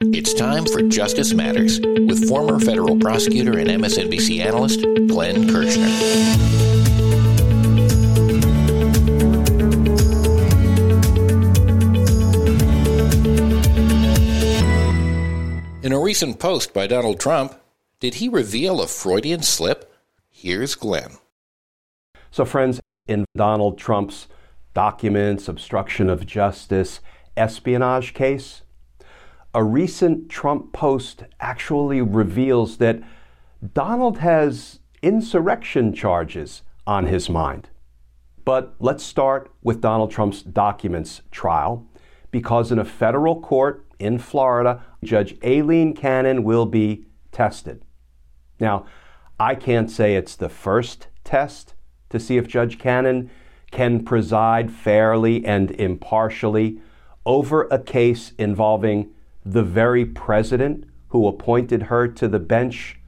It's time for Justice Matters with former federal prosecutor and MSNBC analyst Glenn Kirschner. In a recent post by Donald Trump, did he reveal a Freudian slip? Here's Glenn. So, friends, in Donald Trump's documents, obstruction of justice, espionage case, a recent Trump post actually reveals that Donald has insurrection charges on his mind. But let's start with Donald Trump's documents trial, because in a federal court in Florida, Judge Aileen Cannon will be tested. Now, I can't say it's the first test to see if Judge Cannon can preside fairly and impartially over a case involving the very president who appointed her to the bench.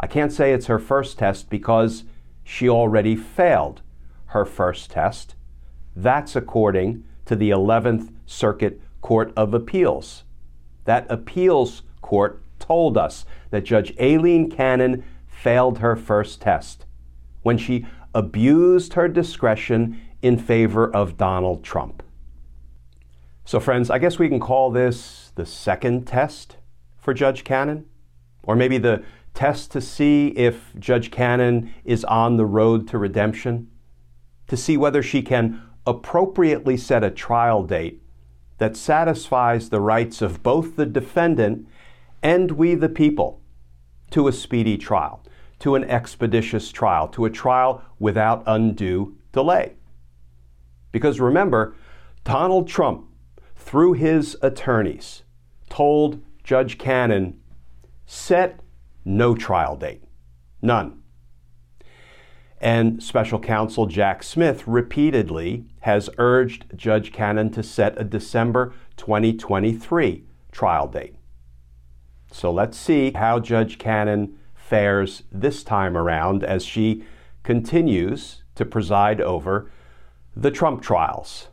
I can't say it's her first test because she already failed her first test. That's according to the 11th Circuit Court of Appeals. That appeals court told us that Judge Aileen Cannon failed her first test when she abused her discretion in favor of Donald Trump. So, friends, I guess we can call this the second test for Judge Cannon, or maybe the test to see if Judge Cannon is on the road to redemption, to see whether she can appropriately set a trial date that satisfies the rights of both the defendant and we the people to a speedy trial, to an expeditious trial, to a trial without undue delay. Because remember, Donald Trump, through his attorneys, told Judge Cannon, set no trial date. None. And special counsel Jack Smith repeatedly has urged Judge Cannon to set a December 2023 trial date. So let's see how Judge Cannon fares this time around as she continues to preside over the Trump trials.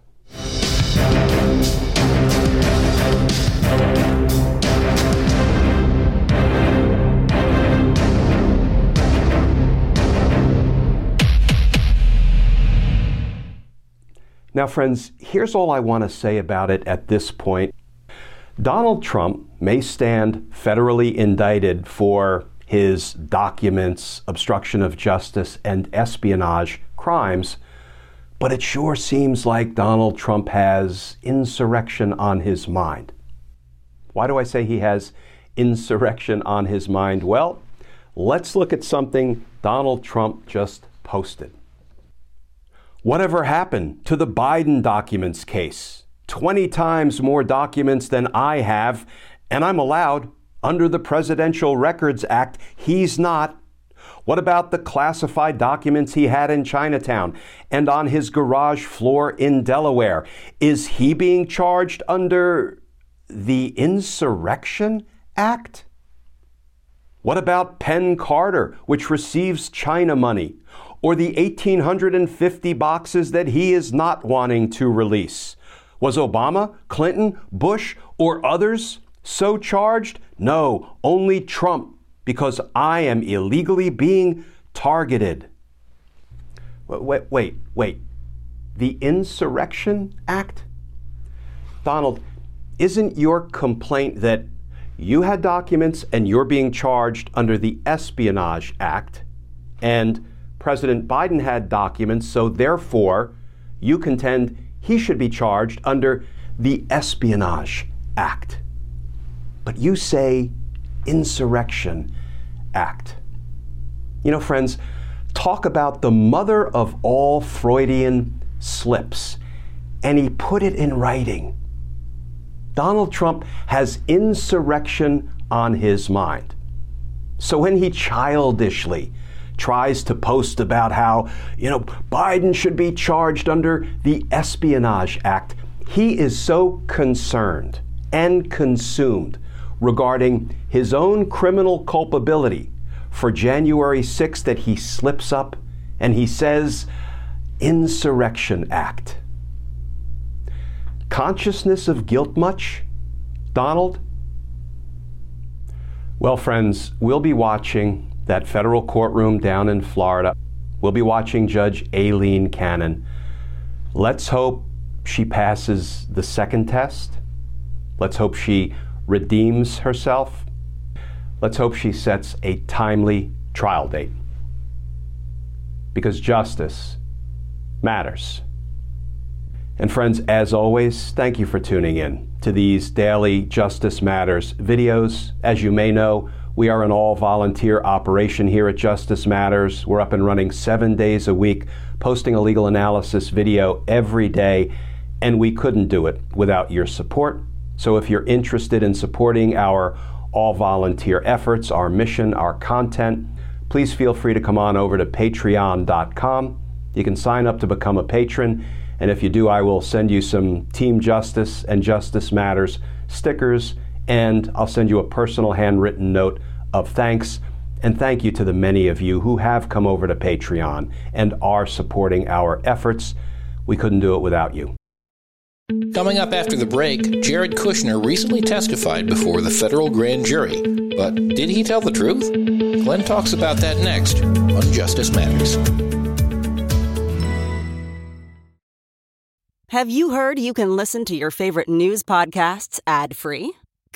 Now, friends, here's all I want to say about it at this point. Donald Trump may stand federally indicted for his documents, obstruction of justice, and espionage crimes, but it sure seems like Donald Trump has insurrection on his mind. Why do I say he has insurrection on his mind? Well, let's look at something Donald Trump just posted. Whatever happened to the Biden documents case? 20 times more documents than I have, and I'm allowed under the Presidential Records Act. He's not. What about the classified documents he had in Chinatown and on his garage floor in Delaware? Is he being charged under the Insurrection Act? What about Penn Carter, which receives China money? Or the 1,850 boxes that he is not wanting to release? Was Obama, Clinton, Bush, or others so charged? No, only Trump, because I am illegally being targeted. Wait, wait, wait. The Insurrection Act? Donald, isn't your complaint that you had documents and you're being charged under the Espionage Act and President Biden had documents, so therefore you contend he should be charged under the Espionage Act. But you say Insurrection Act. You know, friends, talk about the mother of all Freudian slips, and he put it in writing. Donald Trump has insurrection on his mind. So when he childishly tries to post about how, you know, Biden should be charged under the Espionage Act, he is so concerned and consumed regarding his own criminal culpability for January 6th that he slips up and he says, Insurrection Act. Consciousness of guilt much, Donald? Well, friends, we'll be watching that federal courtroom down in Florida. We'll be watching Judge Aileen Cannon. Let's hope she passes the second test. Let's hope she redeems herself. Let's hope she sets a timely trial date. Because justice matters. And friends, as always, thank you for tuning in to these daily Justice Matters videos. As you may know, we are an all volunteer operation here at Justice Matters. We're up and running seven days a week, posting a legal analysis video every day, and we couldn't do it without your support. So if you're interested in supporting our all volunteer efforts, our mission, our content, please feel free to come on over to patreon.com. You can sign up to become a patron and if you do, I will send you some Team Justice and Justice Matters stickers, and I'll send you a personal handwritten note of thanks. And thank you to the many of you who have come over to Patreon and are supporting our efforts. We couldn't do it without you. Coming up after the break, Jared Kushner recently testified before the federal grand jury. But did he tell the truth? Glenn talks about that next on Justice Matters. Have you heard you can listen to your favorite news podcasts ad free?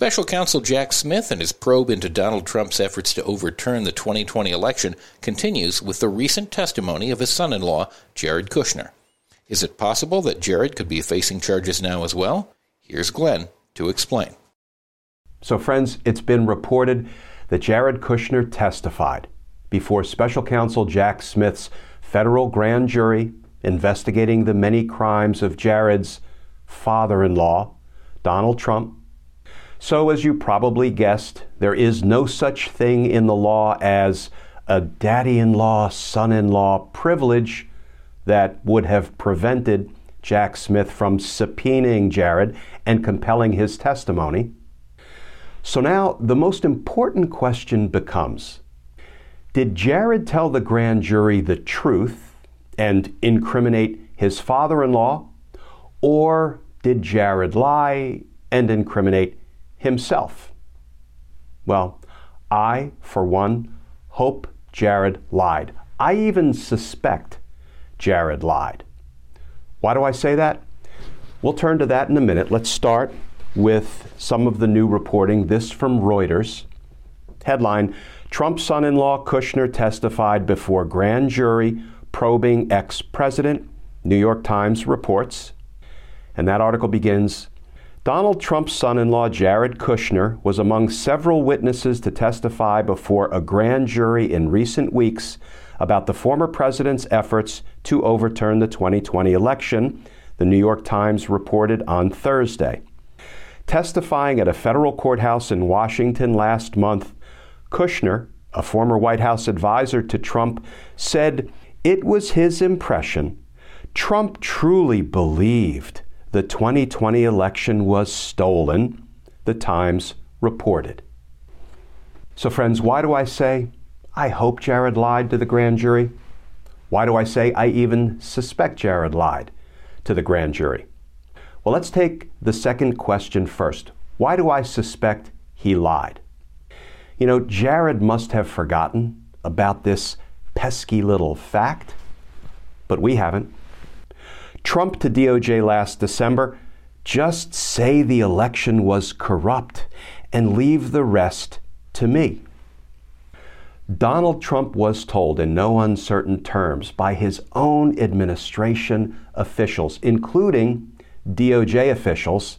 Special counsel Jack Smith and his probe into Donald Trump's efforts to overturn the 2020 election continues with the recent testimony of his son in law, Jared Kushner. Is it possible that Jared could be facing charges now as well? Here's Glenn to explain. So, friends, it's been reported that Jared Kushner testified before special counsel Jack Smith's federal grand jury investigating the many crimes of Jared's father in law, Donald Trump so, as you probably guessed, there is no such thing in the law as a daddy in law, son in law privilege that would have prevented Jack Smith from subpoenaing Jared and compelling his testimony. So now the most important question becomes Did Jared tell the grand jury the truth and incriminate his father in law? Or did Jared lie and incriminate himself? Well, I, for one, hope Jared lied. I even suspect Jared lied. Why do I say that? We'll turn to that in a minute. Let's start with some of the new reporting. This from Reuters. Headline Trump's son in law Kushner testified before grand jury probing ex president. New York Times reports. And that article begins Donald Trump's son in law, Jared Kushner, was among several witnesses to testify before a grand jury in recent weeks about the former president's efforts to overturn the 2020 election, the New York Times reported on Thursday. Testifying at a federal courthouse in Washington last month, Kushner, a former White House advisor to Trump, said it was his impression Trump truly believed the 2020 election was stolen, the Times reported. So, friends, why do I say I hope Jared lied to the grand jury? Why do I say I even suspect Jared lied to the grand jury? Well, let's take the second question first. Why do I suspect he lied? You know, Jared must have forgotten about this pesky little fact, but we haven't. Trump to DOJ last December just say the election was corrupt and leave the rest to me. Donald Trump was told in no uncertain terms by his own administration officials, including DOJ officials,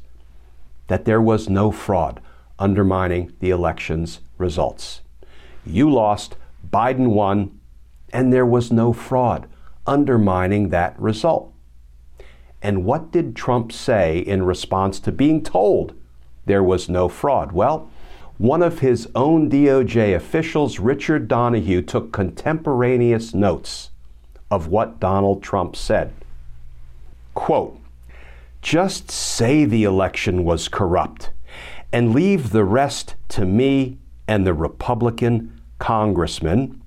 that there was no fraud undermining the election's results. You lost, Biden won, and there was no fraud undermining that result. And what did Trump say in response to being told there was no fraud? Well, one of his own DOJ officials, Richard Donoghue, took contemporaneous notes of what Donald Trump said. Quote, just say the election was corrupt and leave the rest to me and the Republican congressman,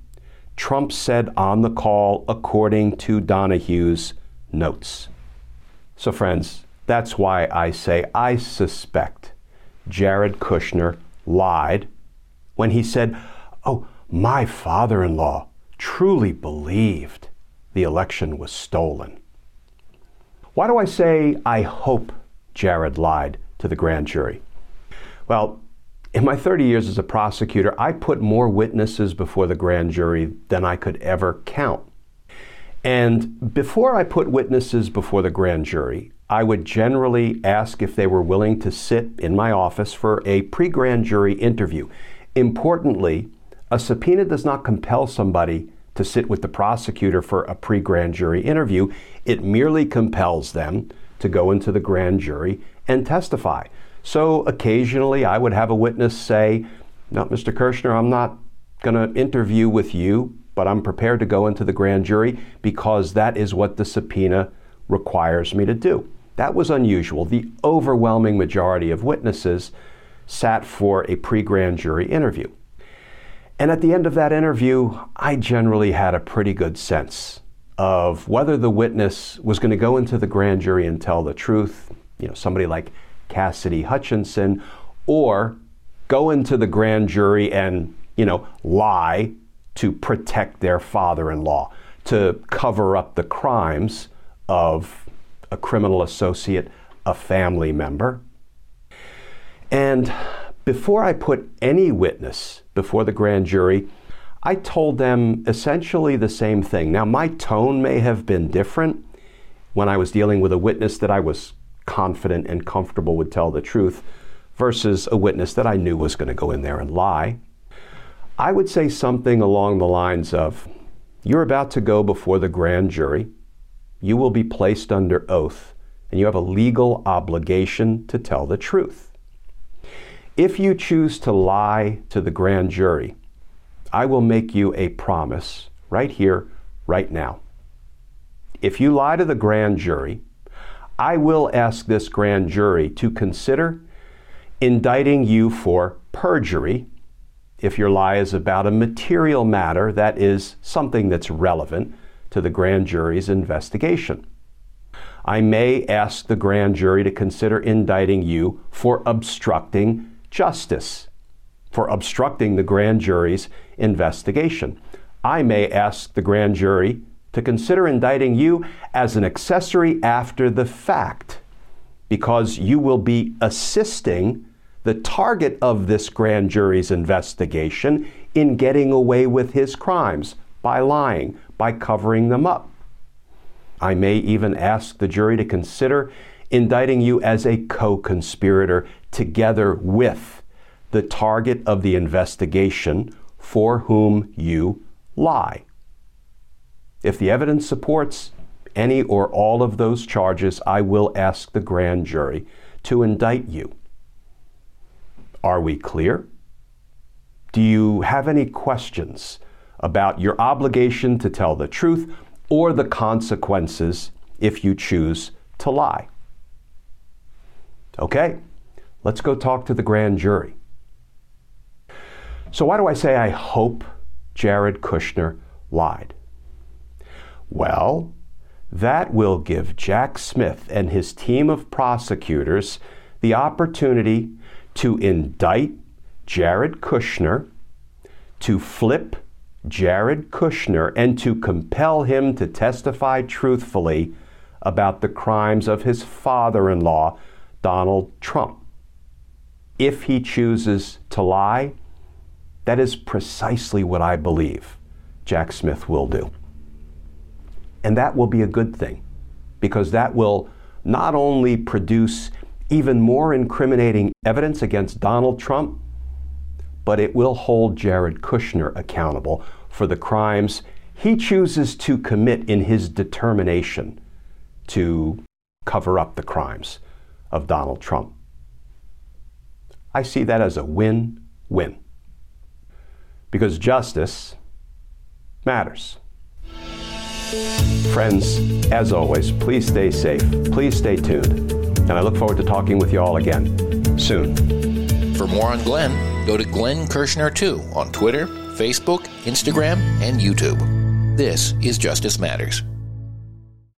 Trump said on the call, according to Donoghue's notes. So, friends, that's why I say I suspect Jared Kushner lied when he said, Oh, my father in law truly believed the election was stolen. Why do I say I hope Jared lied to the grand jury? Well, in my 30 years as a prosecutor, I put more witnesses before the grand jury than I could ever count. And before I put witnesses before the grand jury, I would generally ask if they were willing to sit in my office for a pre grand jury interview. Importantly, a subpoena does not compel somebody to sit with the prosecutor for a pre grand jury interview, it merely compels them to go into the grand jury and testify. So occasionally I would have a witness say, No, Mr. Kirschner, I'm not going to interview with you, but I'm prepared to go into the grand jury because that is what the subpoena requires me to do. That was unusual. The overwhelming majority of witnesses sat for a pre grand jury interview. And at the end of that interview, I generally had a pretty good sense of whether the witness was going to go into the grand jury and tell the truth, you know, somebody like Cassidy Hutchinson, or go into the grand jury and, you know, lie to protect their father in law, to cover up the crimes of a criminal associate, a family member. And before I put any witness before the grand jury, I told them essentially the same thing. Now, my tone may have been different when I was dealing with a witness that I was confident and comfortable would tell the truth versus a witness that I knew was going to go in there and lie. I would say something along the lines of You're about to go before the grand jury you will be placed under oath and you have a legal obligation to tell the truth. If you choose to lie to the grand jury, I will make you a promise right here, right now. If you lie to the grand jury, I will ask this grand jury to consider indicting you for perjury if your lie is about a material matter that is something that's relevant to the grand jury's investigation. I may ask the grand jury to consider indicting you for obstructing justice, for obstructing the grand jury's investigation. I may ask the grand jury to consider indicting you as an accessory after the fact because you will be assisting the target of this grand jury's investigation in getting away with his crimes by lying, by covering them up. I may even ask the jury to consider indicting you as a co conspirator together with the target of the investigation for whom you lie. If the evidence supports any or all of those charges, I will ask the grand jury to indict you. Are we clear? Do you have any questions about your obligation to tell the truth or the consequences if you choose to lie. Okay, let's go talk to the grand jury. So, why do I say I hope Jared Kushner lied? Well, that will give Jack Smith and his team of prosecutors the opportunity to indict Jared Kushner, to flip Jared Kushner, and to compel him to testify truthfully about the crimes of his father in law, Donald Trump. If he chooses to lie, that is precisely what I believe Jack Smith will do. And that will be a good thing because that will not only produce even more incriminating evidence against Donald Trump, but it will hold Jared Kushner accountable for the crimes he chooses to commit in his determination to cover up the crimes of Donald Trump. I see that as a win win because justice matters. Friends, as always, please stay safe. Please stay tuned. And I look forward to talking with you all again soon. For more on Glenn, go to Glenn Kirschner2 on Twitter, Facebook, Instagram, and YouTube. This is Justice Matters.